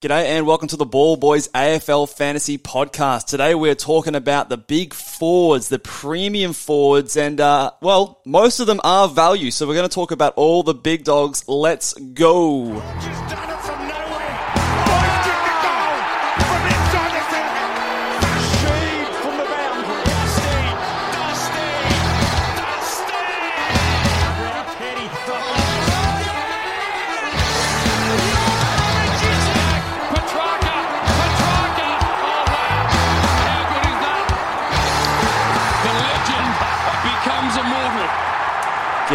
G'day and welcome to the Ball Boys AFL Fantasy Podcast. Today we're talking about the big forwards, the premium forwards, and uh, well, most of them are value. So we're going to talk about all the big dogs. Let's go.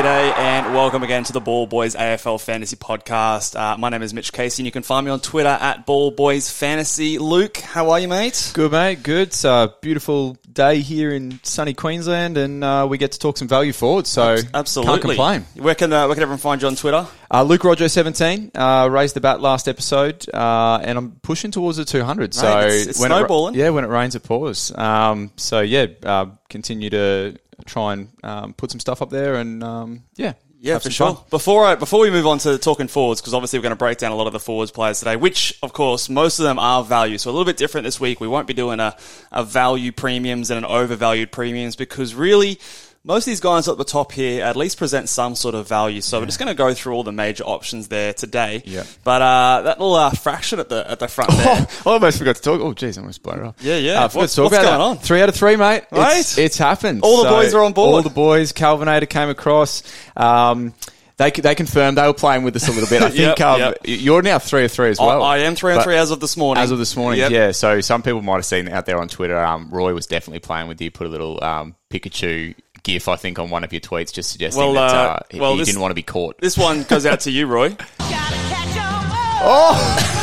G'day and welcome again to the Ball Boys AFL Fantasy Podcast. Uh, my name is Mitch Casey and you can find me on Twitter at Ball Boys Fantasy. Luke, how are you, mate? Good, mate. Good. It's a beautiful day here in sunny Queensland, and uh, we get to talk some value forward. So Absolutely. can't complain. Where can, uh, where can everyone find you on Twitter? Uh, Luke Rogo seventeen uh, raised the bat last episode, uh, and I'm pushing towards the 200. so it's- it's when it snowballing. yeah, when it rains, it pours. Um, so yeah, uh, continue to try and um, put some stuff up there, and um, yeah, Yeah, have for some sure. fun. Before I, before we move on to talking forwards, because obviously we're going to break down a lot of the forwards players today, which of course most of them are value. So a little bit different this week. We won't be doing a, a value premiums and an overvalued premiums because really most of these guys at the top here at least present some sort of value. So we're just going to go through all the major options there today. Yeah. But uh, that little uh, fraction at the at the front there. Oh, I almost forgot to talk. Oh, jeez, I almost blown it off. Yeah, yeah. Uh, I forgot What's- to talk what's about going that. on? Three out of three, mate. Right? It's, it's happened. All the boys are on board. All the boys. Calvinator came across. Um, they they confirmed they were playing with us a little bit. I think Yep, um, yep. you're now three of three as well. I am three But- three as of this morning. As of this morning, Yep. yeah. So some people might have seen out there on Twitter. Um, Roy was definitely playing with you. Put a little um, Pikachu gif, I think, on one of your tweets, just suggesting Well, that uh, uh, he, well, he this- didn't want to be caught. This one goes out to you, Roy.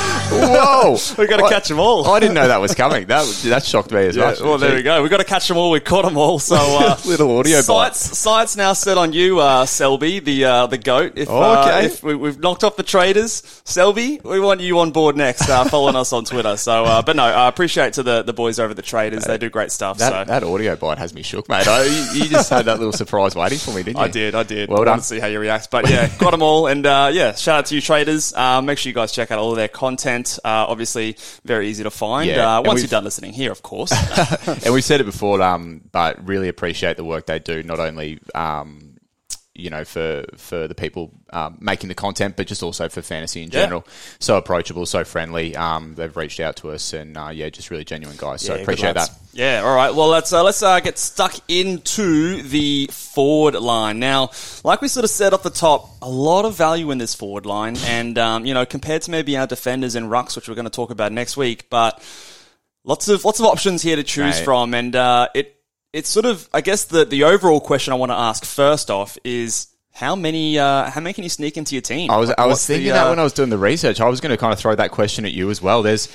Whoa! We've got to catch them all. I didn't know that was coming. That that shocked me as Yeah, much. well, there we go. We've got to catch them all. We caught them all. So uh, Little audio bite. sights, sights now set on you, uh, Selby, the uh, the goat. If, Oh, okay. if we, we've knocked off the traders, Selby, we want you on board next. Uh, following us on Twitter. So, uh, but no, I appreciate to the, the boys over the traders. They do great stuff. That, so. that audio bite has me shook, mate. I, you, you just had that little surprise waiting for me, didn't you? I did, I did. Well Wanted done. to see how you react. But yeah, got them all. And uh, yeah, shout out to you traders. Make sure you guys check out all of their content. Uh, obviously, very easy to find. Yeah, Uh, once you're done listening here, of course. and we've said it before, um, but really appreciate the work they do, not only um, you know for for the people um, making the content, but just also for fantasy in Yeah. general. So approachable, so friendly. Um, they've reached out to us, and uh, yeah, just really genuine guys. So Yeah, appreciate that. Yeah, all right. Well, let's uh, let's uh, get stuck into the forward line now. Like we sort of said off the top, a lot of value in this forward line, and um, you know, compared to maybe our defenders and rucks, which we're going to talk about next week, but lots of lots of options here to choose Right. from, and uh, it it's sort of I guess the the overall question I want to ask first off is. How many? Uh, how many can you sneak into your team? I was I was What's the, thinking that uh, when I was doing the research. I was going to kind of throw that question at you as well. There's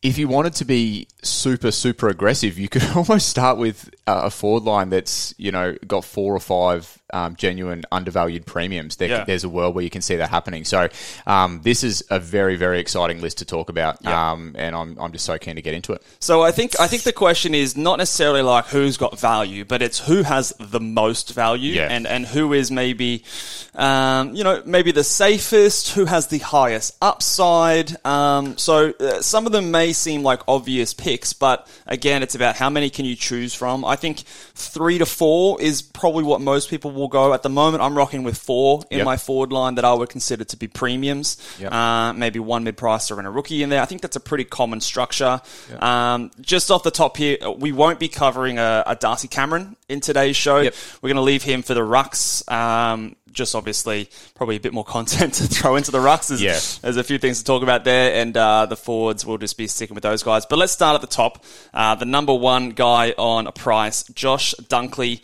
if you wanted to be super super aggressive, you could almost start with uh, a forward line that's you know got four or five um, genuine undervalued premiums. There, Yeah. There's a world where you can see that happening. So um, this is a very very exciting list to talk about, Yeah. um, and I'm I'm just so keen to get into it. So I think I think the question is not necessarily like who's got value, but it's who has the most value Yeah. and and who is maybe, um, you know, maybe the safest, who has the highest upside. Um, so uh, some of them may seem like obvious picks, but again, it's about how many can you choose from. I think three to four is probably what most people will go. At the moment, I'm rocking with four in Yep. my forward line that I would consider to be premiums. Yep. Uh, maybe one mid-pricer and a rookie in there. I think that's a pretty common structure. Um, just off the top here, we won't be covering a, a Darcy Cameron in today's show. Yep. We're going to leave him for the rucks. Um, just obviously, probably a bit more content to throw into the rucks. There's, Yeah. there's a few things to talk about there, and uh, the forwards will just be sticking with those guys. But let's start at the top. Uh, the number one guy on a price, Josh Dunkley.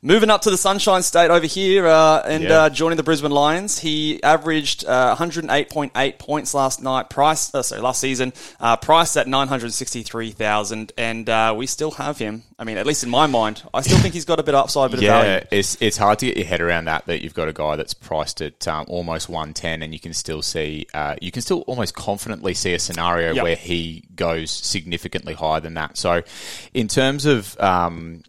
Moving up to the Sunshine State over here uh, and Yeah. uh, joining the Brisbane Lions, he averaged uh, 108.8 points last night. Price, uh, sorry, last season, uh, priced at 963,000, and uh, we still have him. I mean, at least in my mind, I still think he's got a bit of upside, bit of Yeah, value. it's it's hard to get your head around that. That you've got a guy that's priced at um, almost one ten, and you can still see, uh, you can still almost confidently see a scenario Yep. where he goes significantly higher than that. So, in terms of um,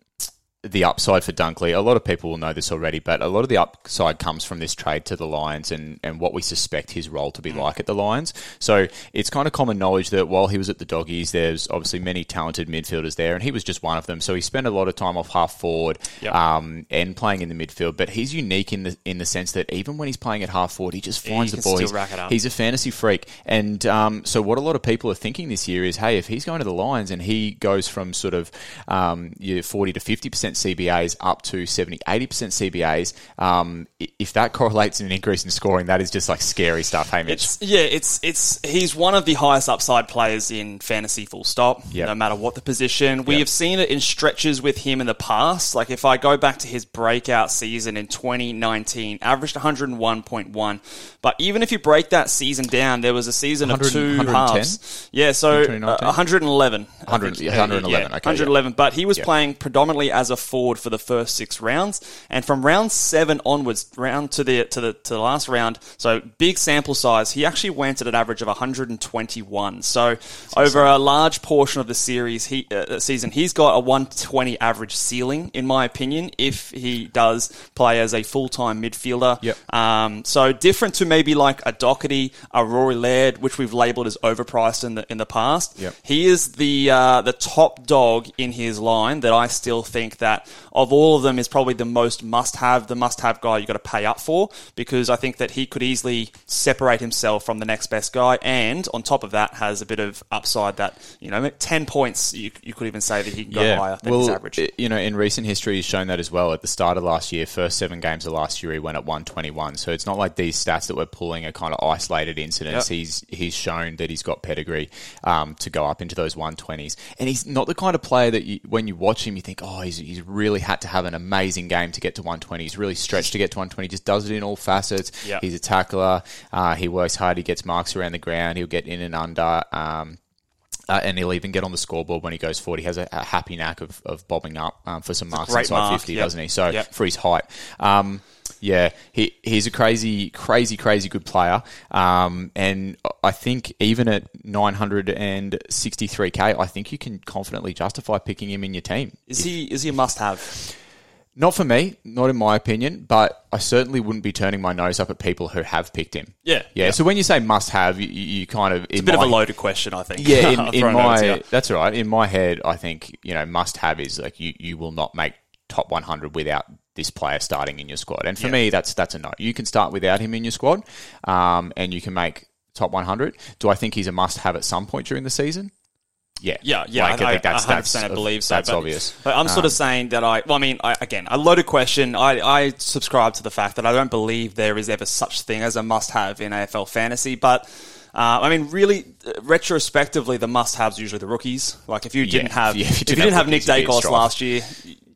the upside for Dunkley, a lot of people will know this already, but a lot of the upside comes from this trade to the Lions and, and what we suspect his role to be like at the Lions. So it's kind of common knowledge that while he was at the Doggies, there's obviously many talented midfielders there, and he was just one of them. So he spent a lot of time off half forward Yep. um, and playing in the midfield. But he's unique in the in the sense that even when he's playing at half forward, he just finds he the ball. He's, rack it up. he's a fantasy freak, and um, so what a lot of people are thinking this year is, hey, if he's going to the Lions and he goes from sort of um, your forty to fifty percent CBAs up to 70, 80 percent CBAs, um, if that correlates in an increase in scoring, that is just like scary stuff. Hey, Mitch. It's yeah, it's it's he's one of the highest upside players in fantasy. Full stop. Yep. No matter what the position, we Yep. have seen it in stretches with him in the past. Like if I go back to his breakout season in 2019, averaged 101.1. But even if you break that season down, there was a season of 100 two 110? halves. Yeah, so uh, 111. 100 think. 111, Yeah, okay, yeah. 111. But he was Yep. playing predominantly as a forward for the first six rounds, and from round seven onwards, round to the to the to the last round. So big sample size. He actually went at an average of 121. So over a large portion of the series, he uh, season, he's got a 120 average ceiling, in my opinion, if he does play as a full time midfielder. Yep. Um, so different to maybe like a Docherty, a Rory Laird, which we've labelled as overpriced in the in the past. Yep. He is the uh, the top dog in his line that I still think that of all of them is probably the most must have, the must have guy you got to pay up for because I think that he could easily separate himself from the next best guy and on top of that has a bit of upside that, you know, 10 points you, you could even say that he can go higher than well, his average. You know, in recent history, he's shown that as well. At the start of last year, first seven games of last year, he went at 121. So it's not like these stats that we're pulling are kind of isolated incidents. Yep. He's he's shown that he's got pedigree um, to go up into those 120s. And he's not the kind of player that you, when you watch him, you think, oh, he's, he's really had to have an amazing game to get to 120. He's really stretched to get to 120. Just does it in all facets. Yep. He's a tackler. Uh, he works hard. He gets marks around the ground. He'll get in and under. Um, uh, and he'll even get on the scoreboard when he goes forward. He has a, a happy knack of, of bobbing up um, for some marks inside mark, 50, yep. doesn't he? So Yep. for his height. Um, yeah, he, he's a crazy, crazy, crazy good player. Um, and I think even at 963k, I think you can confidently justify picking him in your team. Is he is he a must have? Not for me, not in my opinion, but I certainly wouldn't be turning my nose up at people who have picked him. Yeah, Yeah. yeah. So when you say must have, you, you kind of. It's a bit of a loaded question, I think. Yeah, in, in throw it over to my that's all right. In my head, I think you know must have is like you you will not make top 100 without this player starting in your squad. And for Yeah. me, that's that's a no. You can start without him in your squad, um, and you can make top 100. Do I think he's a must have at some point during the season? Yeah, Yeah, yeah, Like, I, think that's 100% that's I believe so. That's but, obvious. But I'm sort of saying that I, well, I mean, I, again, a loaded question. I, I subscribe to the fact that I don't believe there is ever such thing as a must-have in AFL fantasy. But uh, I mean, really, uh, retrospectively, the must-haves usually the rookies. Like if you didn't have, yeah, if you didn't have Nick rookies, Daicos last year.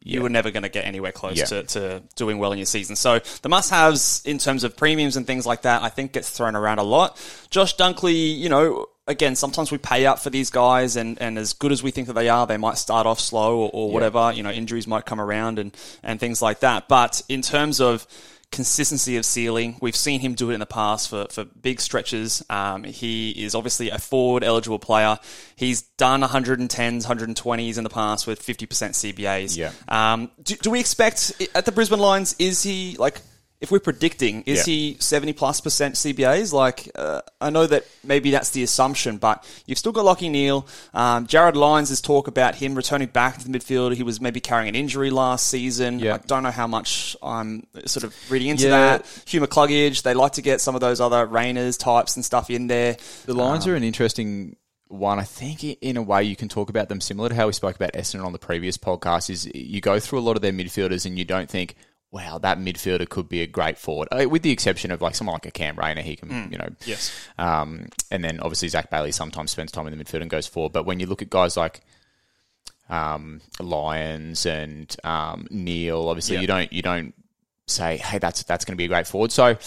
You were never going to get anywhere close Yeah. to, to doing well in your season. So the must-haves in terms of premiums and things like that, I think gets thrown around a lot. Josh Dunkley, you know, again, sometimes we pay up for these guys, and, and as good as we think that they are, they might start off slow or, or whatever. You know, injuries might come around and, and things like that. But in terms of consistency of ceiling, we've seen him do it in the past for, for big stretches. Um, he is obviously a forward eligible player. He's done 110s, 120s in the past with 50% CBAs. Yeah. Um, do, do we expect at the Brisbane Lions, is he like, if we're predicting, is Yeah. he 70 plus percent CBAs? Like, uh, I know that maybe that's the assumption, but you've still got Lachie Neale. Um, Jarryd Lyons has talk about him returning back to the midfield. He was maybe carrying an injury last season. Yeah. I don't know how much I'm sort of reading into Yeah. that. Hugh McCluggage, they like to get some of those other Rayners types and stuff in there. The Lions are an interesting one. I think in a way you can talk about them similar to how we spoke about Essendon on the previous podcast. Is you go through a lot of their midfielders and you don't think, wow, that midfielder could be a great forward, Uh, with the exception of like someone like a Cam Rayner. He can, you know, Yes. Um, and then obviously Zach Bailey sometimes spends time in the midfield and goes forward. But when you look at guys like um, Lyons and um, Neale, obviously Yeah. you don't you don't say, hey, that's that's going to be a great forward. So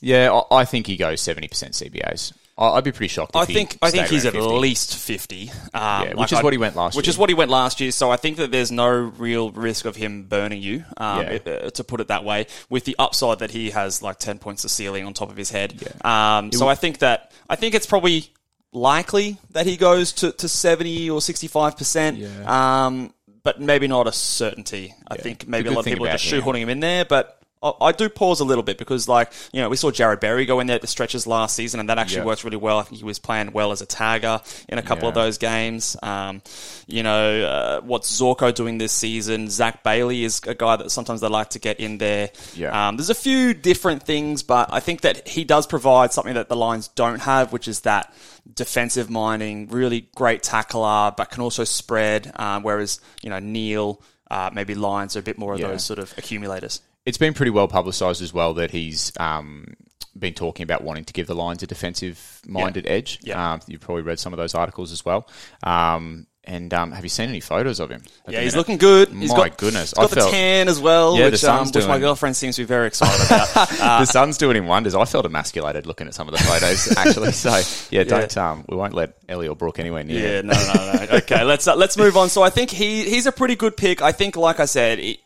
yeah, I, I think he goes seventy percent CBAs. I'd be pretty shocked. I think I think he's at 50. least fifty, um, which like is I- what he went last Which year. is what he went last year. So I think that there's no real risk of him burning you, um, Yeah. uh, to put it that way. With the upside that he has, like ten points of ceiling on top of his head. Yeah. Um, so I think that I think it's probably likely that he goes to, to seventy or sixty five percent. Um, but maybe not a certainty. I think maybe a lot of people are just shoehorning him in there, but. I I do pause a little bit because, like, you know, we saw Jarrod Berry go in there at the stretches last season, and that actually Yeah. worked really well. I think he was playing well as a tagger in a couple of those games. Um, you know, uh, what's Zorko doing this season? Zach Bailey is a guy that sometimes they like to get in there. Yeah. Um, there's a few different things, but I think that he does provide something that the Lions don't have, which is that defensive minding, really great tackler, but can also spread. Um, whereas you know Neale, uh, maybe Lions are a bit more of Yeah. those sort of accumulators. It's been pretty well publicised as well that he's um, been talking about wanting to give the Lions a defensive-minded edge. Yeah. Um, you've probably read some of those articles as well. Um, and um, have you seen any photos of him? Yeah, he's minute? looking good. He's My got, goodness, he's got I the felt- tan as well, Yeah, which, um, which my girlfriend seems to be very excited about. Uh, the sun's doing him wonders. I felt emasculated looking at some of the photos, actually. So yeah, don't um, we won't let Ellie or Brooke anywhere near. Yeah, no, no, no. Okay, let's uh, let's move on. So I think he he's a pretty good pick. I think, like I said, he,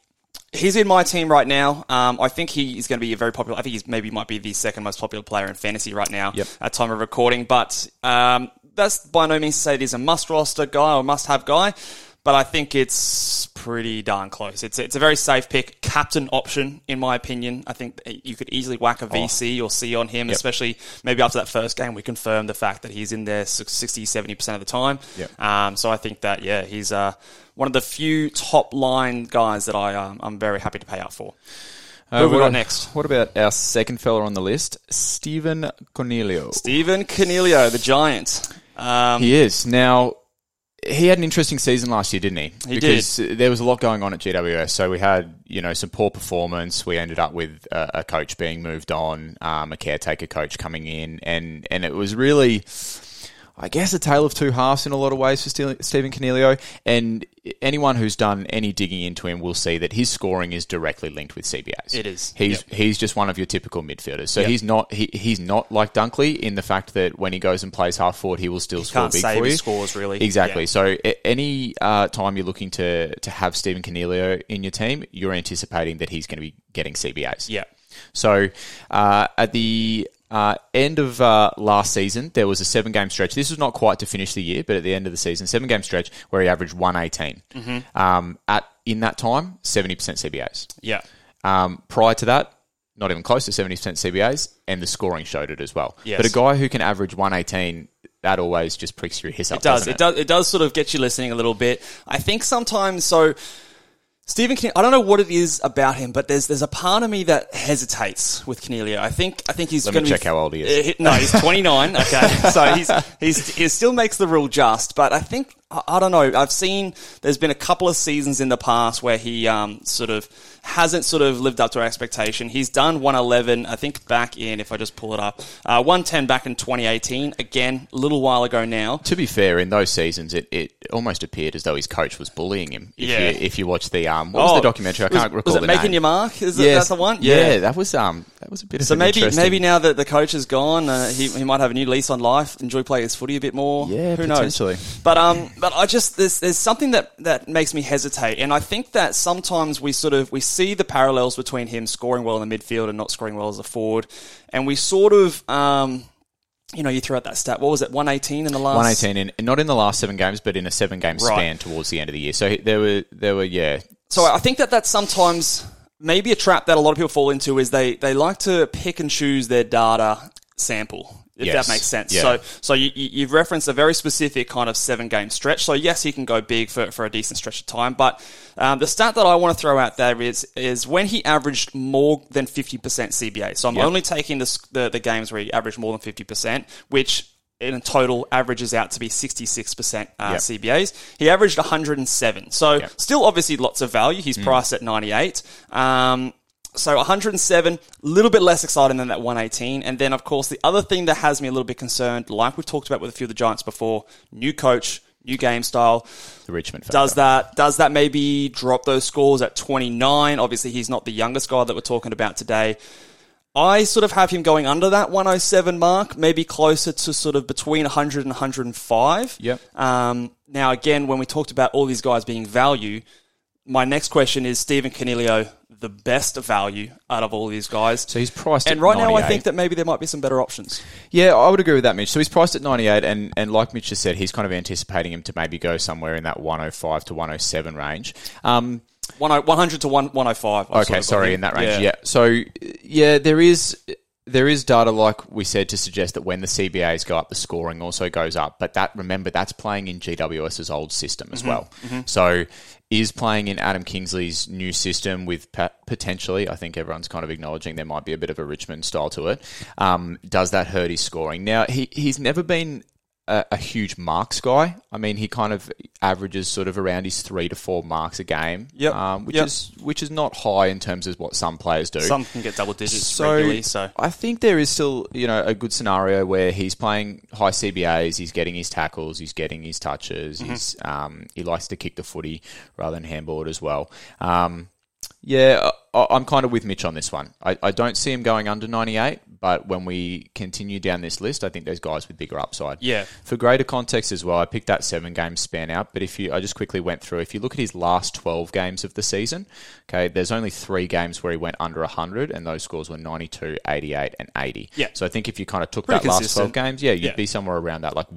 he's in my team right now. Um, I think he is going to be a very popular. I think he's maybe might be the second most popular player in fantasy right now Yep. at time of recording. But um, that's by no means to say that he's a must roster guy or must have guy. But I think it's pretty darn close. It's it's a very safe pick, captain option in my opinion. I think you could easily whack a VC or C on him, especially maybe after that first game. We confirmed the fact that he's in there 60, 70 percent of the time. Yep. Um, so I think that yeah, he's uh, one of the few top line guys that I um, I'm very happy to pay out for. Uh, Who have we what got next? What about our second fella on the list, Stephen Coniglio? Stephen Coniglio, the Giant. Um, He is now. He had an interesting season last year, didn't he? He because there was a lot going on at GWS. So we had, you know, some poor performance. We ended up with a, a coach being moved on, um, a caretaker coach coming in, and and it was really, I guess, a tale of two halves in a lot of ways for Stephen Coniglio. And anyone who's done any digging into him will see that his scoring is directly linked with CBAs. It is. He's he's just one of your typical midfielders. So Yep. he's not he, he's not like Dunkley in the fact that when he goes and plays half forward, he will still score can't big for you. scores, really. Exactly. So any uh, time you're looking to to have Stephen Coniglio in your team, you're anticipating that he's going to be getting CBAs. Yeah. So uh, at the uh, end of uh, last season, there was a seven game stretch. This was not quite to finish the year, but at the end of the season, seven game stretch where he averaged 118. Mm-hmm. Um, at in that time, 70% CBAs. Yeah. Um, prior to that, not even close to 70% CBAs, and the scoring showed it as well. Yes. But a guy who can average 118, that always just pricks your hiss up. It does. doesn't It does. It does sort of get you listening a little bit. I think sometimes so. Stephen, Kane, I don't know what it is about him, but there's there's a part of me that hesitates with Coniglio. I think I think he's Let going me to check how old he is. Uh, no, he's 29. Okay, so he's he's he still makes the rule just, but I think I, I don't know. I've seen there's been a couple of seasons in the past where he um sort of hasn't sort of lived up to our expectation. He's done 111, I think back in if I just pull it up, uh, 110 back in 2018. Again, a little while ago now. To be fair, in those seasons, it, it almost appeared as though his coach was bullying him. If Yeah. You, if you watch the um, what was Oh, the documentary? I can't recall Was it making name. your mark? Is it, Yes. that the one? Yeah. that was um, that was a bit. So maybe maybe now that the coach is gone, uh, he, he might have a new lease on life. Enjoy playing his footy a bit more. Yeah, who potentially. knows? But um, but I just there's there's something that that makes me hesitate, and I think that sometimes we sort of we see the parallels between him scoring well in the midfield and not scoring well as a forward, and we sort of um. You know, you threw out that stat. What was it? One eighteen in the last. 118 in not in the last seven games, but in a seven game Right. span towards the end of the year. So there were there were yeah. So I think that that's sometimes maybe a trap that a lot of people fall into is they, they like to pick and choose their data sample. If Yes. that makes sense. Yeah. So, so you, you- you've referenced a very specific kind of seven game stretch. So yes, he can go big for, for a decent stretch of time. But um, the stat that I want to throw out there is is when he averaged more than fifty percent CBA. So I'm Yep. only taking the, the the games where he averaged more than fifty percent, which in total averages out to be 66% uh, Yep. CBAs. He averaged 107. So Yep. still obviously lots of value. He's priced at 98. Um, so 107, a little bit less exciting than that 118. And then, of course, the other thing that has me a little bit concerned, like we've talked about with a few of the Giants before, new coach, new game style. The Richmond factor. Does that does that maybe drop those scores at 29? Obviously, he's not the youngest guy that we're talking about today. I sort of have him going under that 107 mark, maybe closer to sort of between 100 and 105. Yep. Um, now, again, when we talked about all these guys being value, my next question is Stephen Coniglio the best value out of all these guys? So he's priced and right now, I think that maybe there might be some better options. Yeah, I would agree with that, Mitch. So he's priced at 98, and, and like Mitch just said, he's kind of anticipating him to maybe go somewhere in that 105 to 107 range. Um, 100 to 105. I've sort okay, of sorry, in that range. Yeah. So yeah, there is there is data like we said to suggest that when the CBAs go up, the scoring also goes up. But that remember that's playing in GWS's old system as well. So is playing in Adam Kingsley's new system with potentially, I think everyone's kind of acknowledging there might be a bit of a Richmond style to it. Um, does that hurt his scoring? Now he he's never been a, a huge marks guy. I mean, he kind of averages sort of around his three to four marks a game, Yep. um, which Yep. is which is not high in terms of what some players do. Some can get double digits so regularly, so. I think there is still you know a good scenario where he's playing high CBAs, he's getting his tackles, he's getting his touches, Mm-hmm. he's um, he likes to kick the footy rather than handball it as well. Um, yeah, I, I'm kind of with Mitch on this one. I, I don't see him going under 98, but when we continue down this list, I think there's guys with bigger upside. Yeah. For greater context as well, I picked that seven game span out, but if you, I just quickly went through, if you look at his last 12 games of the season, okay, there's only three games where he went under 100, and those scores were 92, 88, and 80. Yeah. So I think if you kind of took Pretty that last 12 games, yeah, you'd Yeah. be somewhere around that like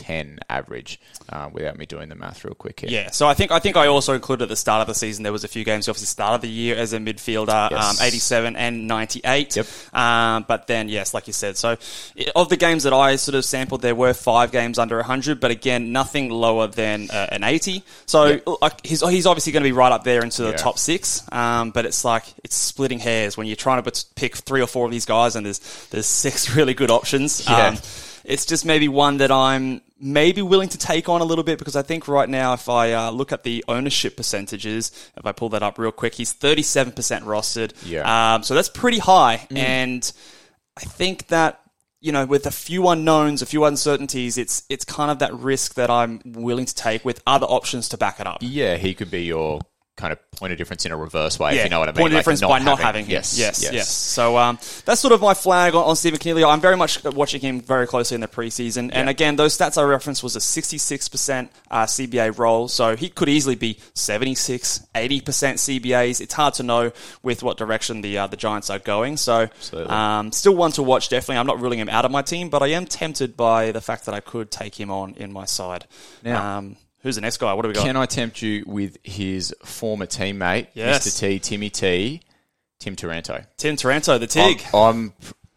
110 average, uh, without me doing the math real quick here. Yeah, so I think I think I also included at the start of the season there was a few games. Obviously, start of the year as a midfielder, Yes. um, eighty-seven and ninety-eight. Yep. Um, but then, yes, like you said, so of the games that I sort of sampled, there were five games under hundred, but again, nothing lower than uh, an eighty. So like, he's he's obviously going to be right up there into the Yeah. top six. Um, but it's like it's splitting hairs when you're trying to pick three or four of these guys, and there's there's six really good options. Yeah. It's just maybe one that I'm maybe willing to take on a little bit because I think right now, if I uh, look at the ownership percentages, if I pull that up real quick, he's 37% rostered. Yeah. Um, so that's pretty high. And I think that, you know, with a few unknowns, a few uncertainties, it's it's kind of that risk that I'm willing to take with other options to back it up. Yeah, he could be your kind of point of difference in a reverse way, if you know what I mean. Point of Like difference by not having him. Yes, yes, yes. So um, that's sort of my flag on, on Stephen Coniglio. I'm very much watching him very closely in the preseason. And again, those stats I referenced was a 66% uh, CBA role. So he could easily be 76, 80% CBAs. It's hard to know with what direction the uh, the Giants are going. So um, still one to watch, definitely. I'm not ruling him out of my team, but I am tempted by the fact that I could take him on in my side. Now- um, who's the next guy? What do we got? Can I tempt you with his former teammate, Yes. Mr. T, Timmy T, Tim Taranto? Tim Taranto, the Tig. I'm, I'm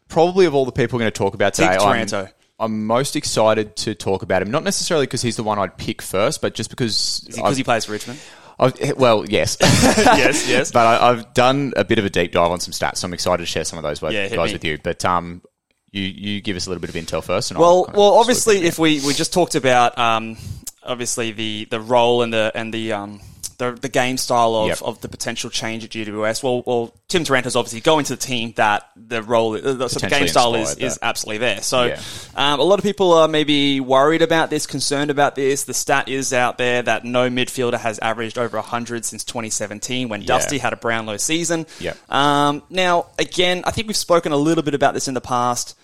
probably of all the people we're going to talk about Tig today. I'm, Taranto. I'm most excited to talk about him, not necessarily because he's the one I'd pick first, but just because Because he plays for Richmond. I've, well, yes, yes, yes. but I, I've done a bit of a deep dive on some stats, so I'm excited to share some of those with- Yeah, guys me. with you. But um, you you give us a little bit of intel first, and I'll Well, well, obviously, if we, we just talked about um, obviously the, the role and the and the um, the, the game style of, Yep. of the potential change at GWS. Well, well, Tim Taranto's obviously going to the team that the role, so the game style is, is absolutely there. So, Yeah. um, a lot of people are maybe worried about this, concerned about this. The stat is out there that no midfielder has averaged over 100 since 2017 when Dusty had a Brownlow season. Yep. Um, now, again, I think we've spoken a little bit about this in the past.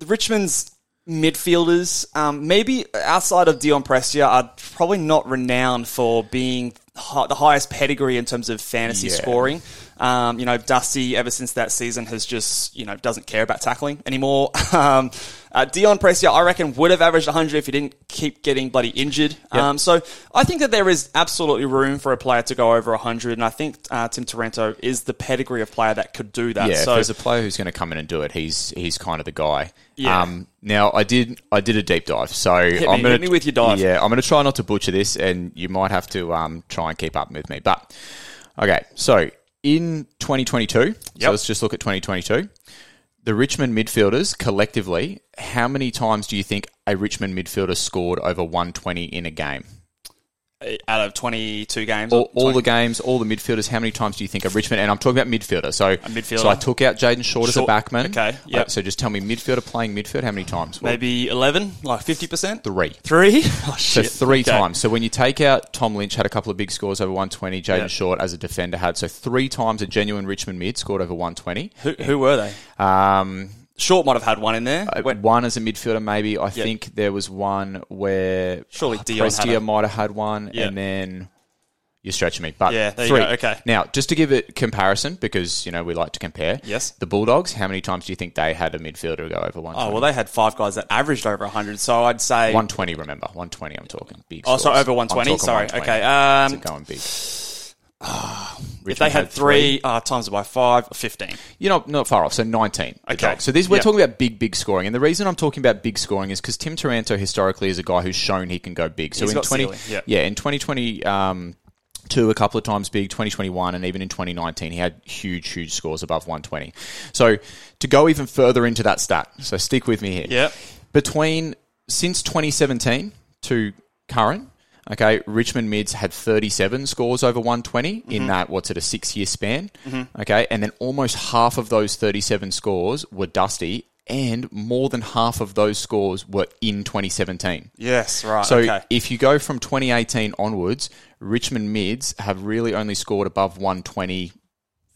The Richmond's midfielders, um, maybe outside of Dion Prestia, are probably not renowned for being hi- the highest pedigree in terms of fantasy Yeah. scoring. Um, you know, Dusty, ever since that season, has just, you know, doesn't care about tackling anymore. um, uh, Dion Prestia, I reckon, would have averaged 100 if he didn't keep getting bloody injured. Um, so I think that there is absolutely room for a player to go over 100, and I think uh, Tim Taranto is the pedigree of player that could do that. Yeah, so if there's a player who's going to come in and do it, he's he's kind of the guy. Yeah. Um, now I did I did a deep dive, so I'm me, going hit me with your dive. Yeah, I'm going to try not to butcher this, and you might have to um, try and keep up with me. But okay, so in 2022, Yep. so let's just look at 2022. The Richmond midfielders collectively, how many times do you think a Richmond midfielder scored over 120 in a game? Out of 22 games. all, all the games, all the midfielders. How many times do you think of Richmond? And I'm talking about midfielder. So, midfielder. so I took out Jayden Short, as a backman. okay, yep. Uh, so just tell me midfielder playing midfield. How many times? Well, maybe 11, like 50%? three. Three? Oh, So three Okay. times. So when you take out Tom Lynch, had a couple of big scores over 120. Jayden Yeah. Short as a defender had so three times a genuine Richmond mid scored over 120. Who, who were they? Um, Short might have had one in there. When- one as a midfielder, maybe. I think there was one where Surely uh, Dion had Prestia might have had one, Yeah. and then You're stretching me, but Yeah, there you three. go, okay. Now, just to give it comparison, because you know we like to compare. Yes. The Bulldogs. How many times do you think they had a midfielder go over one? Oh well, they had five guys that averaged over 100, so I'd say. 120. Remember, 120. I'm talking big. Oh, so scores. over 120. Sorry. 120. Okay. Um, it going big. If they had three, uh, times it by five, 15. You're not, not far off. So 19. Okay. So this we're Yep. talking about big, big scoring, and the reason I'm talking about big scoring is because Tim Taranto historically is a guy who's shown he can go big. So He's in got 20, yep. yeah, in 2020. Um, Two a couple of times big, 2021, and even in 2019, he had huge, huge scores above 120. So to go even further into that stat, so stick with me here. Yep. Between since 2017 to current, okay, Richmond mids had 37 scores over 120 Mm-hmm. in that what's it a six year span, okay, and then almost half of those 37 scores were Dusty, and more than half of those scores were in 2017. Yes. Right. So okay. if you go from 2018 onwards, Richmond mids have really only scored above 120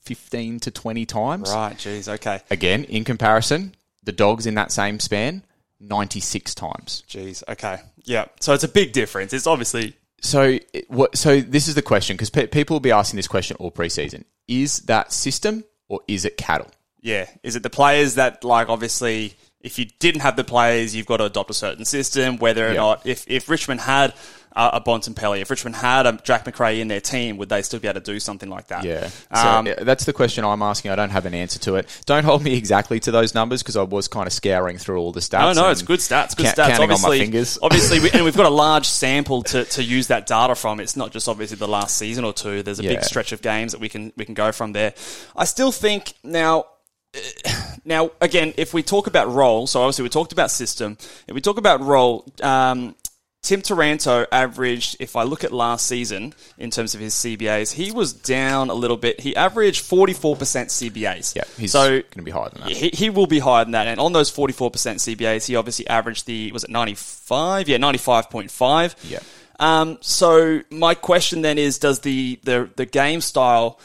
15 to 20 times. Right. Jeez. Okay. Again, in comparison, the dogs in that same span, 96 times. Jeez. Okay. Yeah. So it's a big difference. It's obviously So, what, so this is the question because pe- people will be asking this question all preseason: Is that system or is it cattle? yeah. Is it the players that like obviously if you didn't have the players, you've got to adopt a certain system. Whether or Yeah. not if if Richmond had uh, a Bontempelli, if Richmond had a Jack Macrae in their team, would they still be able to do something like that? Yeah. So Um, uh, that's the question I'm asking. I don't have an answer to it. Don't hold me exactly to those numbers because I was kind of scouring through all the stats. No, no, it's good stats. Good ca- stats. Counting obviously, on my fingers. obviously, we, and we've got a large sample to, to use that data from. It's not just obviously the last season or two. There's a Yeah. big stretch of games that we can we can go from there. I still think now. uh, Now, again, if we talk about role, so obviously we talked about system. If we talk about role, um, Tim Taranto averaged, if I look at last season in terms of his CBAs, he was down a little bit. He averaged 44% CBAs. Yeah, he's so going to be higher than that. he, he will be higher than that. And on those 44% CBAs, he obviously averaged the, was it 95? Yeah, 95.5. Yeah. Um, so my question then is, does the, the, the game style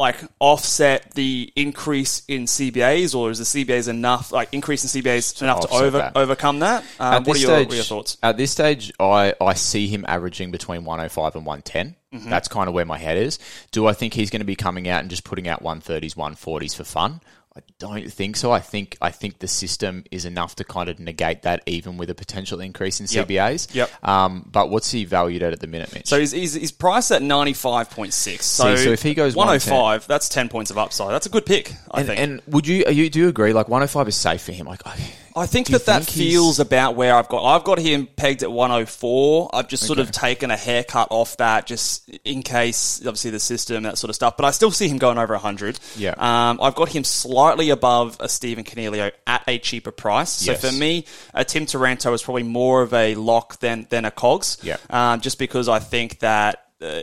like offset the increase in CBAs or is the CBAs enough, like increase in CBAs enough to over, that. overcome that? Um, what, are your, what are your thoughts? At this stage, I, I see him averaging between 105 and 110. Mm-hmm. That's kind of where my head is. Do I think he's going to be coming out and just putting out 130s, 140s for fun? I don't think so. I think I think the system is enough to kind of negate that, even with a potential increase in CBAs. Yep. Um, but what's he valued at at the minute, Mitch? So he's, he's, he's priced at 95.6. So, so if he goes 105, that's 10 points of upside. That's a good pick, I and, think. and would you, are you do you agree? Like 105 is safe for him. Like I, I think that that think feels about where I've got. I've got him pegged at 104. I've just sort of taken a haircut off that, just in case, obviously the system, that sort of stuff. But I still see him going over 100. Yeah. Um, I've got him slightly above a Stephen Coniglio at a cheaper price. So Yes. for me, a Tim Taranto is probably more of a lock than than a Cogs. Yeah. Um, just because I think that. Uh,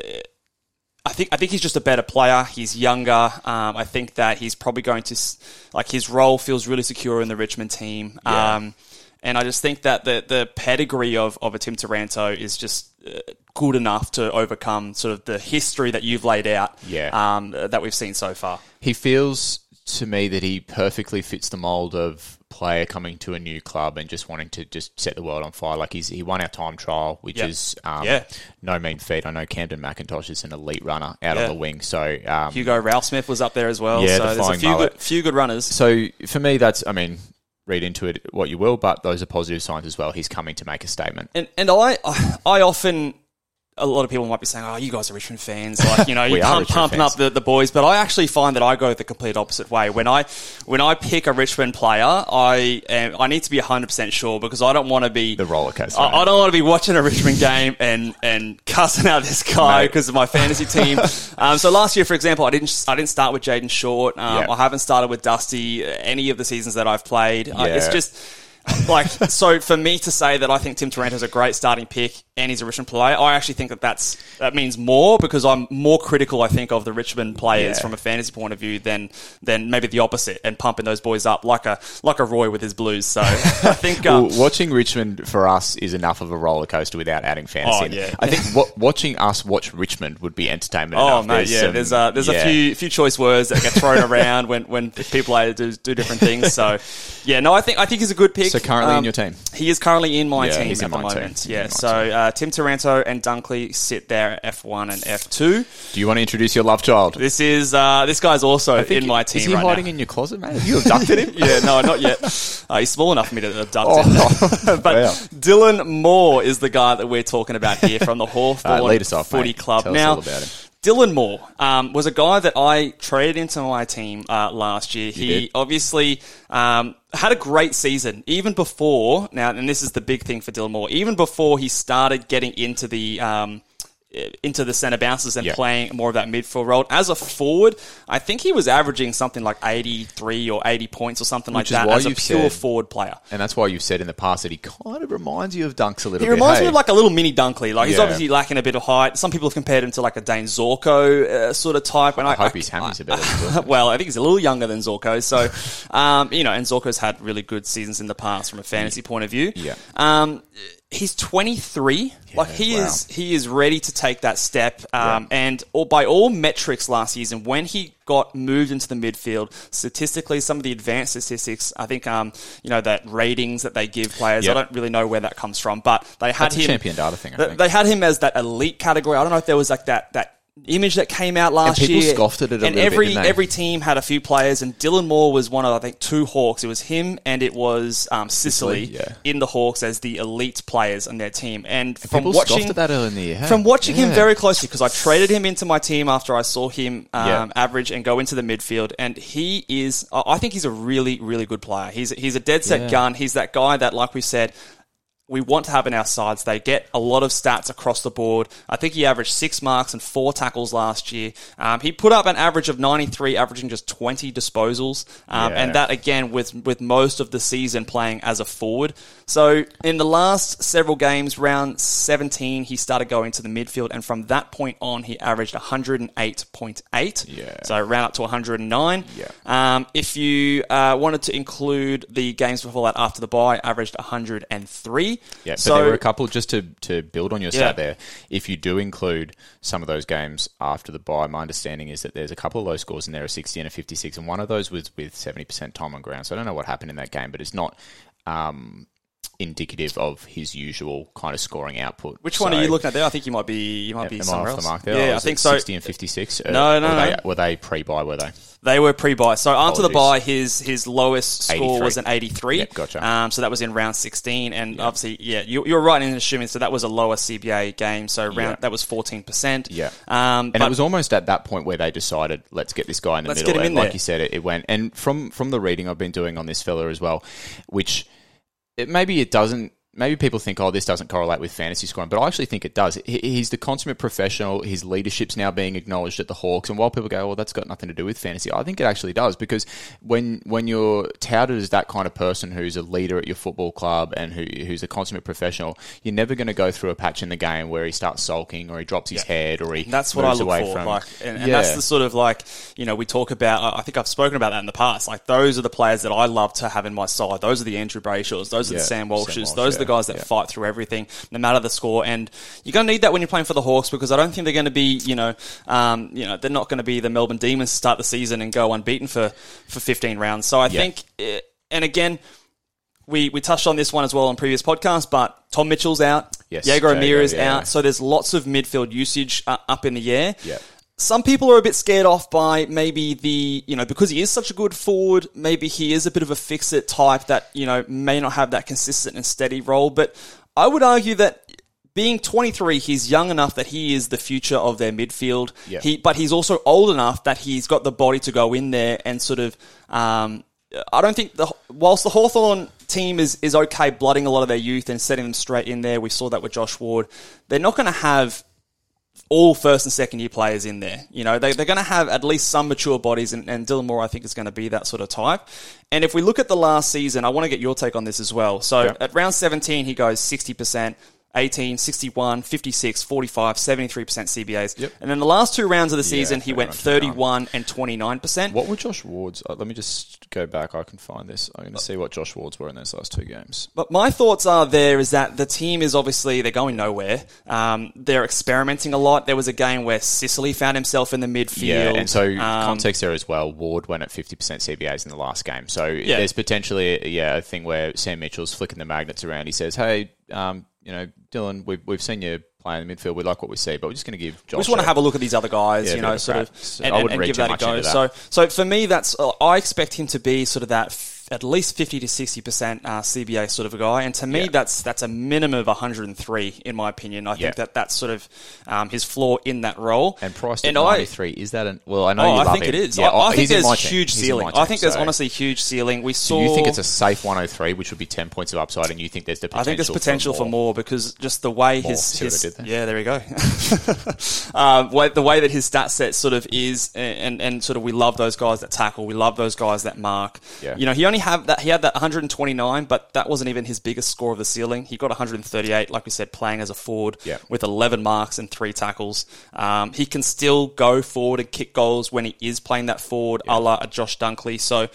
I think I think he's just a better player. He's younger. Um, I think that he's probably going to like his role feels really secure in the Richmond team. Yeah. Um, and I just think that the the pedigree of, of a Tim Taranto is just uh, good enough to overcome sort of the history that you've laid out. Yeah. Um, that we've seen so far. he feels to me that he perfectly fits the mold of player coming to a new club and just wanting to just set the world on fire. Like he's he won our time trial, which Yep. is um, Yeah. no mean feat. I know Kamdyn McIntosh is an elite runner out Yeah. on the wing, so um, Hugo Ralphsmith was up there as well. Yeah, so the there's a few good, few good runners. so for me, that's I mean. Read into it what you will, but those are positive signs as well. He's coming to make a statement. And and I I often a lot of people might be saying, "Oh, you guys are Richmond fans, like you know, you pump, pumping fans. up the, the boys." But I actually find that I go the complete opposite way. When I when I pick a Richmond player, I am, I need to be hundred percent sure because I don't want to be The roller coaster. I, I don't want to be watching a Richmond game and and cussing out this guy because of my fantasy team. um, so last year, for example, I didn't I didn't start with Jayden Short. Um, Yeah. I haven't started with Dusty any of the seasons that I've played. Uh, it's just like so for me to say that I think Tim Taranto is a great starting pick and he's a Richmond player, I actually think that that's that means more because I'm more critical. I think of the Richmond players Yeah. from a fantasy point of view than than maybe the opposite and pumping those boys up like a like a Roy with his Blues. So I think um, Well, watching Richmond for us is enough of a roller coaster without adding fantasy. Oh, yeah. I think wa- watching us watch Richmond would be entertainment. Oh enough. mate, yeah. some- there's uh, there's yeah. a few few choice words that get thrown around when, when people do, do different things. So yeah, no, I think I think he's a good pick. So currently in Um, your team. He is currently in my Yeah, team at in the team. moment. He's Yeah, so uh, Tim Taranto and Dunkley sit there at F1 and F2. Do you want to introduce your love child? This is uh, this guy's also in my team Is he right hiding now. in your closet, mate? Have you abducted him? yeah, no, not yet. Uh, he's small enough for me to abduct him. Oh, But wow. Dylan Moore is the guy that we're talking about here from the Hawthorn Uh, lead us off, Footy mate. Club. Tell now, him. Dylan Moore um, was a guy that I traded into my team uh, last year. he obviously um, had a great season, even before now, and this is the big thing for Dylan Moore. Even before he started getting into the um, into the centre bounces and Yeah. playing more of that midfield role as a forward, I think he was averaging something like eighty three or eighty points or something Which like that as a pure said- forward player. And that's why you've said in the past that he kind of reminds you of Dunks a little He bit. He reminds hey? me of like a little mini Dunkley. Like he's Yeah. obviously lacking a bit of height. Some people have compared him to like a Dayne Zorko uh, sort of type. And I, I hope his hammies are better well, I think he's a little younger than Zorko. So, um, you know, and Zorko's had really good seasons in the past from a fantasy point of view. Yeah. Um, he's 23. like he wow. is, he is ready to take that step. Um, and all, by all metrics last season, when he got moved into the midfield, statistically, some of the advanced statistics, I think, um, you know, that ratings that they give players, Yep. I don't really know where that comes from, but they had That's him champion data thing, I they- think. They had him as that elite category. I don't know if there was like that that image that came out last people year. scoffed at it a and little bit, every every team had a few players, and Dylan Moore was one of I think two Hawks. It was him and it was um, Sicily, Sicily, yeah. in the Hawks as the elite players on their team. And from People watching that early in the year. hey? from watching him very closely because I traded him into my team after I saw him um, Yeah. average and go into the midfield, and he is. I think he's a really, really good player. He's he's a dead set Yeah. gun. He's that guy that, like we said. We want to have in our sides. They get a lot of stats across the board. I think he averaged six marks and four tackles last year. Um, he put up an average of 93, averaging just 20 disposals. Um, Yeah. And that, again, with, with most of the season playing as a forward. So in the last several games, round 17, he started going to the midfield. And from that point on, he averaged 108.8. Yeah. So round up to 109. Yeah. Um, if you uh, wanted to include the games before that after the bye, averaged 103. Yeah, but so there were a couple just to, to build on your Yeah. stat there. If you do include some of those games after the bye, my understanding is that there's a couple of low scores in there, a 60 and a 56, and one of those was with 70% time on ground. So I don't know what happened in that game, but it's not um, indicative of his usual kind of scoring output. which one So- are you looking at there? I think you might be you might be somewhere off else. the mark there? Yeah, I think so. 60 and 56? Uh, No, no, were no. They, were they pre-buy, were they? They were pre-buy. So after the buy, his his lowest score was an 83. Yep, gotcha. Um, so that was in round 16, and obviously, yeah, you, you're right in assuming. So that was a lower CBA game. So round Yeah. that was 14 percent. Yeah. Um, And but it was almost at that point where they decided, let's get this guy in the Let's middle. get him and in like you said, it, it went. And from from the reading I've been doing on this fella as well, which maybe it doesn't. Maybe people think, oh, this doesn't correlate with fantasy scoring, but I actually think it does. He's the consummate professional. His leadership's now being acknowledged at the Hawks, and while people go, well, that's got nothing to do with fantasy, I think it actually does because when when you're touted as that kind of person who's a leader at your football club and who who's a consummate professional, you're never going to go through a patch in the game where he starts sulking or he drops his head or he That's what I look for. from. Like, and, and that's the sort of like you know we talk about. I- think I've spoken about that in the past. Like those are the players that I love to have in my side. Those are the Andrew Brayshaws. Those are Yeah, the Sam Sam Walshes. Walsh, those are the yeah, guys that yeah. fight through everything, no matter the score. And you're going to need that when you're playing for the Hawks because I don't think they're going to be you know um, you know they're not going to be the Melbourne Demons to start the season and go unbeaten for for 15 rounds. So I Yeah. think, eh, and again. We, we touched on this one as well on previous podcasts, but Tom Mitchell's out. Yes, Jaeger, O'Meara is yeah. out. So there's lots of midfield usage uh, up in the air. Yeah. Some people are a bit scared off by maybe the, you know, because he is such a good forward, maybe he is a bit of a fix it type that, you know, may not have that consistent and steady role. But I would argue that being 23, he's young enough that he is the future of their midfield. Yeah. He, but he's also old enough that he's got the body to go in there and sort of, um, I don't think the whilst the Hawthorn team is is okay blooding a lot of their youth and setting them straight in there. We saw that with Josh Ward. They're not going to have all first and second year players in there. You know, they, they're going to have at least some mature bodies, and, and Dylan Moore, I think, is going to be that sort of type. And if we look at the last season, I want to get your take on this as well. So Yeah. at round 17, he goes 60%. 18, 61, 56, 45, 73% CBAs. Yep. And then the last two rounds of the season, he went 31, 31 and 29%. What were Josh Ward's? Uh, let me just go back. I can find this. I'm going to see what Josh Ward's were in those last two games. But my thoughts are there is that the team is obviously they're going nowhere. Um, they're experimenting a lot. There was a game where Sicily found himself in the midfield. Yeah, and so Um, context there as well. Ward went at 50% CBAs in the last game. So there's potentially yeah a thing where Sam Mitchell's flicking the magnets around. He says, "Hey, um, you know, Dylan, we've, we've seen you play in the midfield. We like what we see, but we're just going to give Josh. We just want to have a look at these other guys, Yeah, you know, of sort of. And, I wouldn't and read give too that a go. that. So, so for me, that's uh, I expect him to be sort of that at least fifty to sixty percent uh, CBA sort of a guy, and to me, Yeah. that's that's a minimum of one hundred and three in my opinion. I Yeah. think that that's sort of um, his floor in that role. and priced at and I- 93. Is that an well? I know Oh, you I think him. it is. Yeah, I, I think there's my team. huge ceiling. my I think there's so- honestly huge ceiling. We saw. Do you think it's a safe 103, which would be 10 points of upside, and you think there's the potential? I think there's potential for more, because just the way his, I his did there? yeah, there we go. um, the way that his stat set sort of is, and and sort of we love those guys that tackle, we love those guys that mark. Yeah. You know, he only have that he had that 129, but that wasn't even his biggest score of the ceiling. He got 138, like we said, playing as a forward Yeah. with 11 marks and three tackles. Um, he can still go forward and kick goals when he is playing that forward, a la a Josh Dunkley. So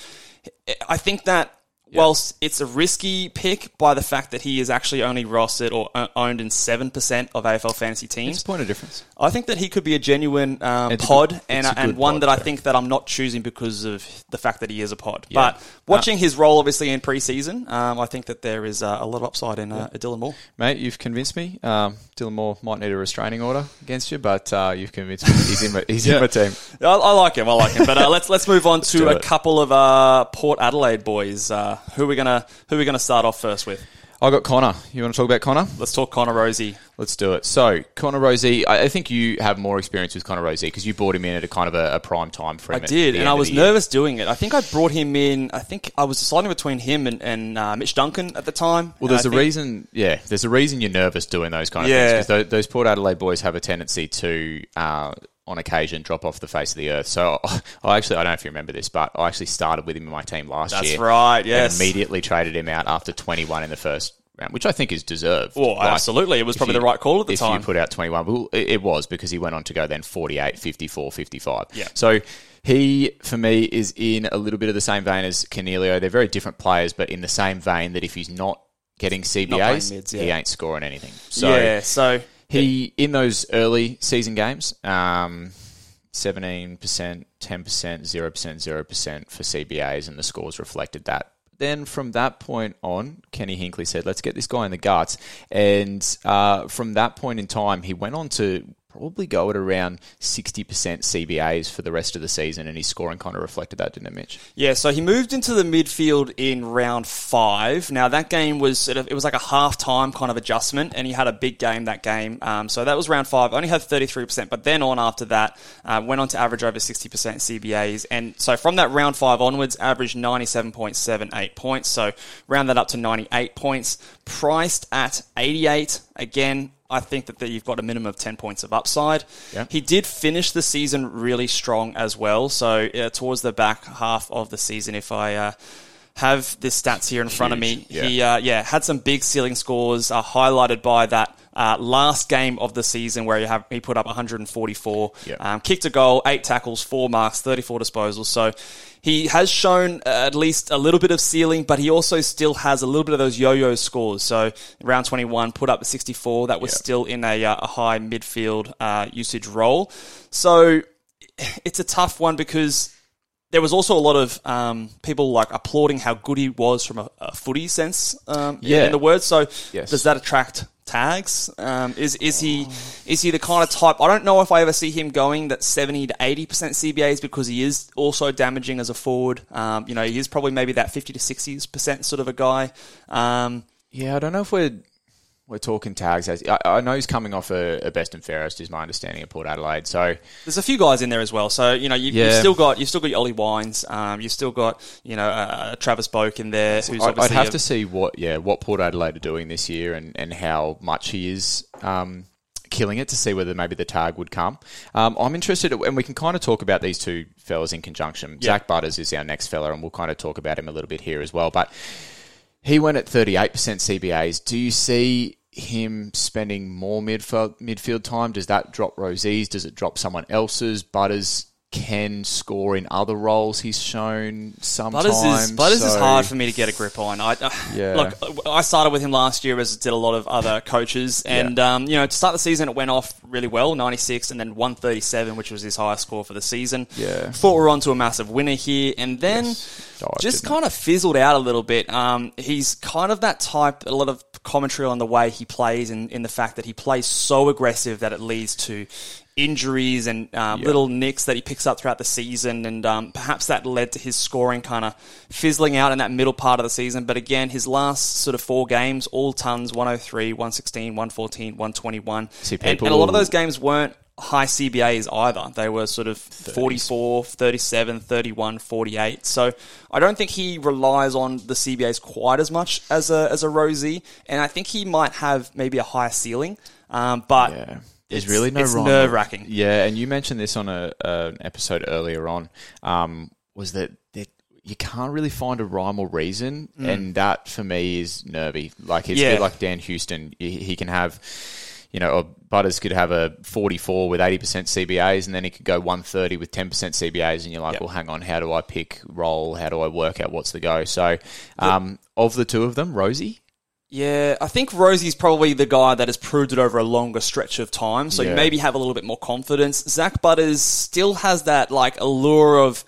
I think that whilst it's a risky pick by the fact that he is actually only rostered or uh, owned in 7% of AFL fantasy It's teams, a point of difference. I think that he could be a genuine um, It's a pod good- and, it's a and one pod, that I think that I'm not choosing because of the fact that he is a pod. Yeah. Uh, But watching his role obviously in preseason, um, I think that there is uh, a lot of upside in uh, Dylan Moore. Mate, you've convinced me. Um, Dylan Moore might need a restraining order against you, but uh, you've convinced me. He's in my, he's in my team. I, I like him. I like him. But uh, let's let's move on do to a it. couple of uh, Port Adelaide boys. Uh, who are we gonna who are we gonna start off first with? I got Connor. You want to talk about Connor? Let's talk Connor Rozee. Let's do it. So, Connor Rozee, I I think you have more experience with Connor Rozee because you brought him in at a kind of a, a prime time for I him. did, and I was nervous doing it. I think I brought him in. I think I was deciding between him and, and uh, Mitch Duncan at the time. Well, there's I a think- reason. Yeah, there's a reason you're nervous doing those kind of Yeah. things because those, those Port Adelaide boys have a tendency to, uh, on occasion, drop off the face of the earth. So, I actually, I don't know if you remember this, but I actually started with him in my team last That's year. right, yes. and immediately traded him out after 21 in the first round, which I think is deserved. Well, Like, absolutely, it was probably you- the right call at the if time. you put out 21, well, it, was because he went on to go then 48, 54, 55. Yeah. So he, for me, is in a little bit of the same vein as Coniglio. They're very different players, but in the same vein that if he's not getting CBAs, mids, he ain't scoring anything. So yeah, so he in those early season games, um, seventeen percent, ten percent, zero percent, zero percent for CBAs, and the scores reflected that. Then from that point on, Kenny Hinkley said, "Let's get this guy in the guts." And uh, from that point in time, he went on to probably go at around sixty percent CBAs for the rest of the season, and his scoring kind of reflected that, didn't it, Mitch? Yeah, so he moved into the midfield in round five. Now that game was sort of, it was like a half time kind of adjustment, and he had a big game that game. Um, so that was round five. Only had thirty three percent, but then on after that, uh, went on to average over sixty percent CBAs, and so from that round five onwards, averaged ninety seven point seven eight points. So round that up to ninety eight points, priced at eighty eight. Again, I think that, that you've got a minimum of 10 points of upside. Yeah. He did finish the season really strong as well. So uh, towards the back half of the season, if I uh, have the stats here in front of me, yeah. he uh, yeah had some big ceiling scores, uh, highlighted by that. Uh, last game of the season where he, have, he put up 144, Yeah. um, kicked a goal, eight tackles, four marks, 34 disposals. So he has shown uh, at least a little bit of ceiling, but he also still has a little bit of those yo-yo scores. So round 21, put up a 64. That was Yeah. still in a, uh, a high midfield uh, usage role. So it's a tough one because there was also a lot of um, people like applauding how good he was from a, a footy sense um, Yeah. in the word. So Yes. does that attract tags? Um, is is he is he the kind of type? I don't know if I ever see him going that seventy to eighty percent CBAs because he is also damaging as a forward. Um, you know, he is probably maybe that fifty to sixty percent sort of a guy. Um, Yeah, I don't know if we're we're talking tags. As I, I know he's coming off a, a best and fairest, is my understanding of Port Adelaide. So There's a few guys in there as well. So you know, you, Yeah. you've still got you've still got your Ollie Wines. Um, you've still got you know uh, Travis Boak in there. Who's I- I'd have a- to see what yeah what Port Adelaide are doing this year and, and how much he is um, killing it to see whether maybe the tag would come. Um, I'm interested, and we can kind of talk about these two fellas in conjunction. Zach Butters is our next fella, and we'll kind of talk about him a little bit here as well. But he went at 38% CBAs. Do you see him spending more midfield midfield time? Does that drop Rozee's? Does it drop someone else's? Butters can score in other roles. He's shown sometimes. Butters is Butters is hard for me to get a grip on. I, uh, Yeah. look, I started with him last year, as did a lot of other coaches, and um, you know, to start the season, it went off really well, ninety six, and then one thirty seven, which was his highest score for the season. Yeah. thought we were onto a massive winner here, and then Dived, just didn't kind of fizzled out a little bit. Um, he's kind of that type. A lot of commentary on the way he plays, and in the fact that he plays so aggressive that it leads to injuries and um, Yeah. little nicks that he picks up throughout the season, and um, perhaps that led to his scoring kind of fizzling out in that middle part of the season. But again, his last sort of four games, all tons 103, 116, 114, 121. See, and, and a lot of those games weren't high CBAs either. They were sort of 44, 37, 31, 48. So I don't think he relies on the CBAs quite as much as a, as a Rozee, and I think he might have maybe a higher ceiling. Um, but Yeah. There's it's- really no it's nerve-wracking. Yeah, and you mentioned this on a, an episode earlier on. Um, was that that you can't really find a rhyme or reason, and that for me is nervy. Like it's a Mm. Bit like Dan Houston. He, he can have. You know, or Butters could have a 44 with 80% CBAs, and then he could go 130 with 10% CBAs, and you're like, Yep. well, hang on, how do I pick role? How do I work out what's the go? So, um, of the two of them, Rozee, Yeah, I think Rozee's probably the guy that has proved it over a longer stretch of time, so you maybe have a little bit more confidence. Zach Butters still has that like allure of,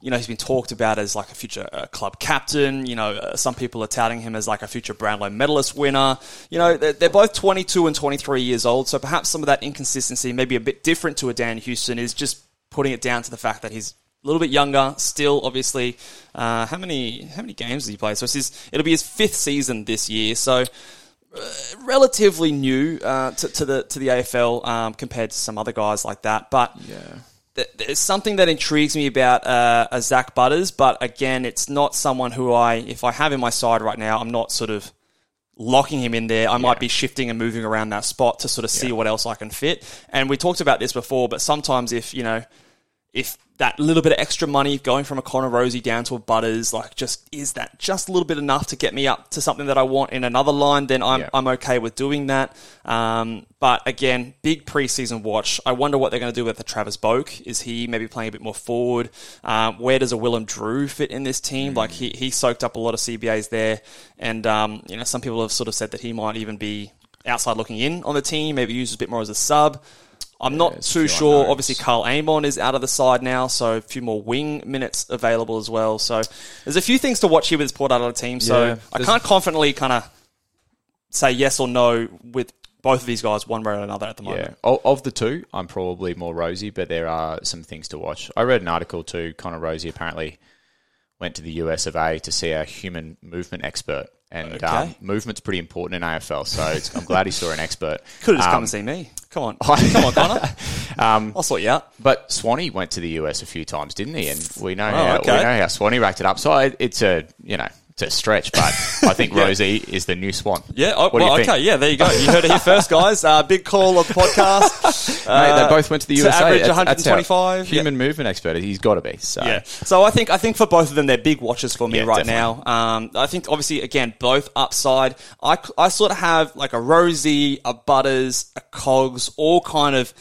you know, he's been talked about as like a future uh, club captain. You know, uh, some people are touting him as like a future Brownlow medalist winner. You know, they're, they're both 22 and 23 years old, so perhaps some of that inconsistency, maybe a bit different to a Dan Houston, is just putting it down to the fact that he's a little bit younger, still obviously. Uh, how many how many games has he played? So his, it'll be his fifth season this year. So uh, relatively new uh, to, to the to the AFL um, compared to some other guys like that. But yeah, there's something that intrigues me about uh, a Zach Butters. But again, it's not someone who I, if I have in my side right now, I'm not sort of locking him in there. I might be shifting and moving around that spot to sort of see Yeah. what else I can fit. And we talked about this before, but sometimes if you know if that little bit of extra money going from a Connor Rozee down to a Butters, like just is that just a little bit enough to get me up to something that I want in another line, then I'm, Yeah. I'm okay with doing that. Um, but again, big preseason watch. I wonder what they're going to do with the Travis Boak. Is he maybe playing a bit more forward? Um, where does a Willem Drew fit in this team? Like he, he soaked up a lot of CBAs there. And, um, you know, some people have sort of said that he might even be outside looking in on the team, maybe used a bit more as a sub. I'm not too sure. unknowns. Obviously, Karl Amon is out of the side now, so a few more wing minutes available as well. So there's a few things to watch here with this Port Adelaide team. So Yeah, I can't confidently kind of say yes or no with both of these guys one way or another at the moment. Yeah, of the two, I'm probably more Rozee, but there are some things to watch. I read an article too. Connor Rozee apparently went to the US of A to see a human movement expert, and um, movement's pretty important in AFL. So it's, I'm glad he saw an expert. Could have just come Um, and seen me. Come on, come on, Connor. Um, I'll sort you out. But Swanee went to the US a few times, didn't he? And we know Oh, how okay. we know how Swanee racked it up. So it's a you know it's a stretch, but I think Rozee is the new Swan. Yeah. Oh, What do well, you think? okay. Yeah. There you go. You heard it here first, guys. Uh, big call of the podcast. Mate, they both went to the to USA. average That's- that's how 125. Human movement expert. He's got to be. So. Yeah. So I think I think for both of them, they're big watches for me Yeah, right definitely. now. Um, I think obviously again both upside. I, I sort of have like a Rozee, a Butters, a Cogs, all kind of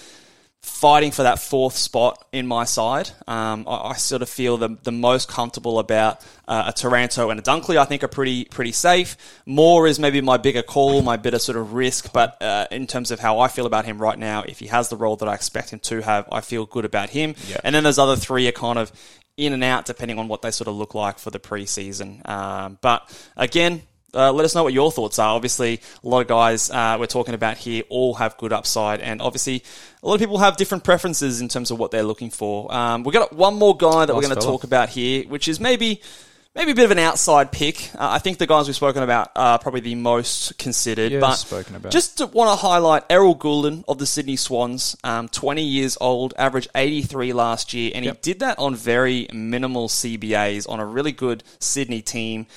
fighting for that fourth spot in my side. Um, I, I sort of feel the, the most comfortable about uh, a Taranto and a Dunkley. I think are pretty pretty safe. Moore is maybe my bigger call, my bit of sort of risk. But uh, in terms of how I feel about him right now, if he has the role that I expect him to have, I feel good about him. Yeah. And then those other three are kind of in and out depending on what they sort of look like for the preseason. Um, but again. Uh, let us know what your thoughts are. Obviously, a lot of guys uh, we're talking about here all have good upside, and obviously, a lot of people have different preferences in terms of what they're looking for. Um, we've got one more guy that we're going to talk about here, which is maybe maybe a bit of an outside pick. Uh, I think the guys we've spoken about are probably the most considered. Yeah, but spoken about. just want to highlight Errol Gulden of the Sydney Swans, um, 20 years old, averaged 83 last year, and Yep. he did that on very minimal CBAs on a really good Sydney team.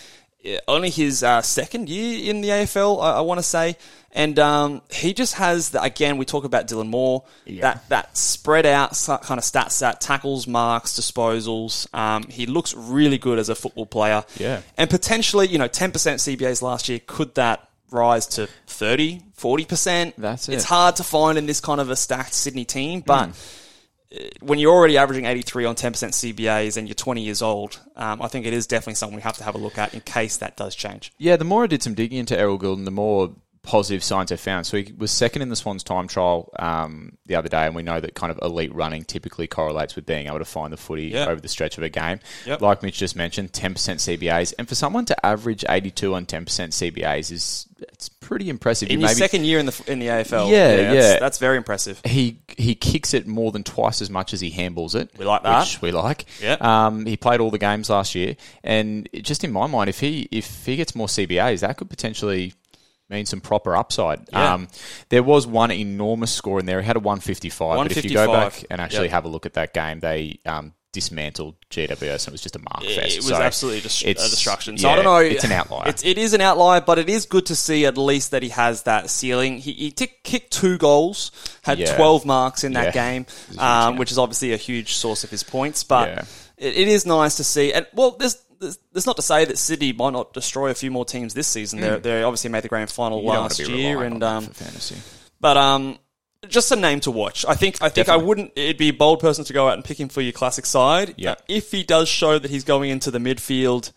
Only his uh, second year in the AFL, I, I want to say, and um, he just has the, again. We talk about Dylan Moore, Yeah. that that spread out kind of stat set, tackles, marks, disposals. Um, he looks really good as a football player, Yeah. and potentially, you know, 10% CBAs last year. Could that rise to 30, 40%. That's it. It's hard to find in this kind of a stacked Sydney team, but uh, when you're already averaging 83 on 10% CBAs and you're 20 years old, um, I think it is definitely something we have to have a look at in case that does change. Yeah, the more I did some digging into Errol Gulden, the more positive signs I found. So he was second in the Swans time trial um, the other day, and we know that kind of elite running typically correlates with being able to find the footy Yeah. over the stretch of a game. Yep. Like Mitch just mentioned, 10% CBAs. And for someone to average 82 on 10% CBAs is it's pretty impressive. In You your second year in the in the AFL, Yeah, that's, yeah. that's very impressive. he he kicks it more than twice as much as he handles it. We like that. Which we like. Yeah. Um, he played all the games last year, and it- just in my mind, if he if he gets more CBAs, that could potentially mean some proper upside. Yeah. Um, there was one enormous score in there. He had a 155, but if you go back and actually yep. have a look at that game, they um, dismantled GWS, and it was just a mark fest. It was So absolutely just a it's- destruction. So yeah, I don't know. It's an outlier. It's, it is an outlier, but it is good to see at least that he has that ceiling. He, he tick, kicked two goals, had Yeah. 12 marks in that game, um, which is obviously a huge source of his points. But it, it is nice to see. And well, there's, there's not to say that Sydney might not destroy a few more teams this season. They they obviously made the grand final. You last year, and um, fantasy. but um, just a name to watch. I think I think I wouldn't. It'd be a bold person to go out and pick him for your classic side. Yeah. If he does show that he's going into the midfield,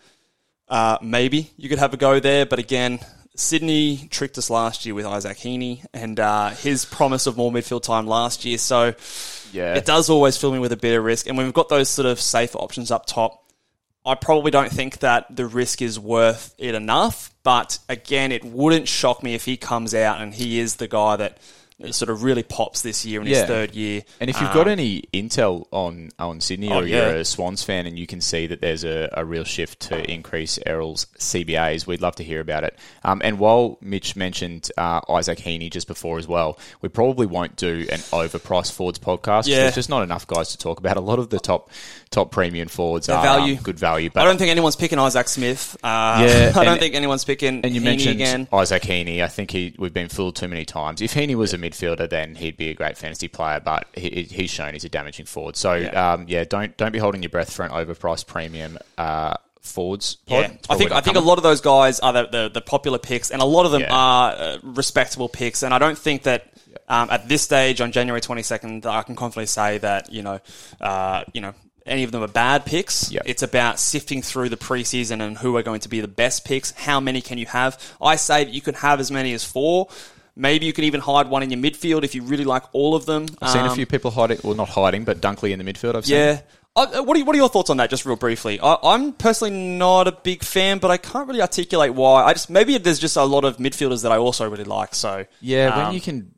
uh, maybe you could have a go there. But again, Sydney tricked us last year with Isaac Heeney and uh, his promise of more midfield time last year. So Yeah. it does always fill me with a bit of risk. And when we've got those sort of safer options up top, I probably don't think that the risk is worth it enough. But again, it wouldn't shock me if he comes out and he is the guy that sort of really pops this year in his third year. And if you've Um, got any intel on on Sydney Oh, or yeah. you're a Swans fan and you can see that there's a, a real shift to increase Errol's CBAs, we'd love to hear about it. Um, and while Mitch mentioned uh, Isaac Heeney just before as well, we probably won't do an overpriced Fords podcast. Yeah. There's just not enough guys to talk about. A lot of the top top premium forwards They're are value. good value. But I don't think anyone's picking Isaac Smith. Uh, Yeah, I don't think anyone's picking And you Heeney mentioned again. Isaac Heeney. I think he we've been fooled too many times. If Heeney was a midfielder, then he'd be a great fantasy player. But he, he's shown he's a damaging forward. So Yeah. yeah, um, yeah don't don't be holding your breath for an overpriced premium uh, forwards. Pod. Yeah, I think I think a lot of those guys are the, the, the popular picks, and a lot of them Yeah. are uh, respectable picks. And I don't think that um, at this stage on January twenty second, I can confidently say that you know, uh, you know. Any of them are bad picks. Yeah. It's about sifting through the preseason and who are going to be the best picks. How many can you have? I say that you can have as many as four. Maybe you can even hide one in your midfield if you really like all of them. I've seen a Um, few people hiding, well, not hiding, but Dunkley in the midfield. I've seen. yeah. Uh, what, are, what are your thoughts on that, just real briefly? I, I'm personally not a big fan, but I can't really articulate why. I just maybe there's just a lot of midfielders that I also really like. So Yeah, um, when you can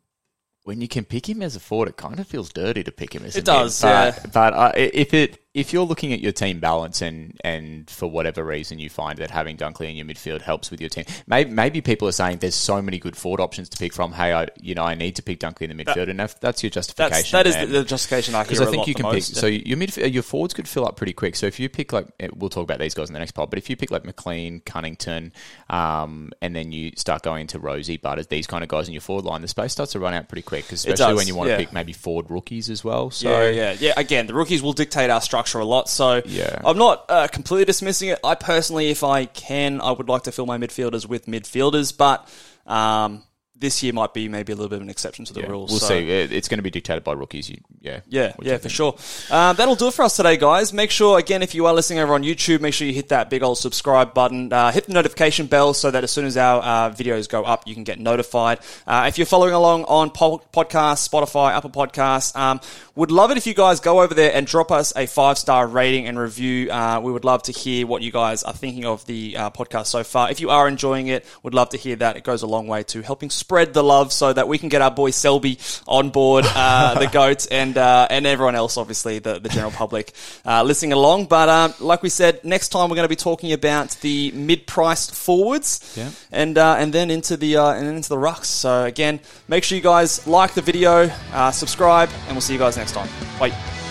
when you can pick him as a forward, it kind of feels dirty to pick him as a It does, mid. But, yeah. but uh, if it if you're looking at your team balance and and for whatever reason you find that having Dunkley in your midfield helps with your team, maybe maybe people are saying there's so many good forward options to pick from. Hey, I you know I need to pick Dunkley in the midfield, and if that's your justification. that's that is the, the justification I hear because I think you can pick. most. So your midfield, your forwards could fill up pretty quick. So if you pick like, eh, we'll talk about these guys in the next pod. But if you pick like McLean, Cunnington, um, and then you start going into Rozee, Butters, these kind of guys in your forward line, the space starts to run out pretty quick, especially does, when you want yeah. to pick maybe forward rookies as well. So yeah, yeah, yeah. Again, the rookies will dictate our structure a lot. So Yeah. I'm not uh, completely dismissing it. I personally, if I can, I would like to fill my midfielders with midfielders, but um, this year might be maybe a little bit of an exception to the yeah, rules. we'll so. see. It's going to be dictated by rookies. You, yeah, Yeah, What yeah, for sure. Uh, that'll do it for us today, guys. Make sure, again, if you are listening over on YouTube, make sure you hit that big old subscribe button. Uh, hit the notification bell so that as soon as our uh, videos go up, you can get notified. Uh, if you're following along on po- podcast, Spotify, Apple Podcasts, um, would love it if you guys go over there and drop us a five star rating and review. Uh, we would love to hear what you guys are thinking of the uh, podcast so far. If you are enjoying it, would love to hear that. It goes a long way to helping spread the love so that we can get our boy Selby on board, uh, the goats, and uh, and everyone else, obviously the the general public uh, listening along. But um, like we said, next time we're going to be talking about the mid-priced forwards, Yeah. and uh, and then into the uh, and into the rucks. So again, make sure you guys like the video, uh, subscribe, and we'll see you guys next time. Bye.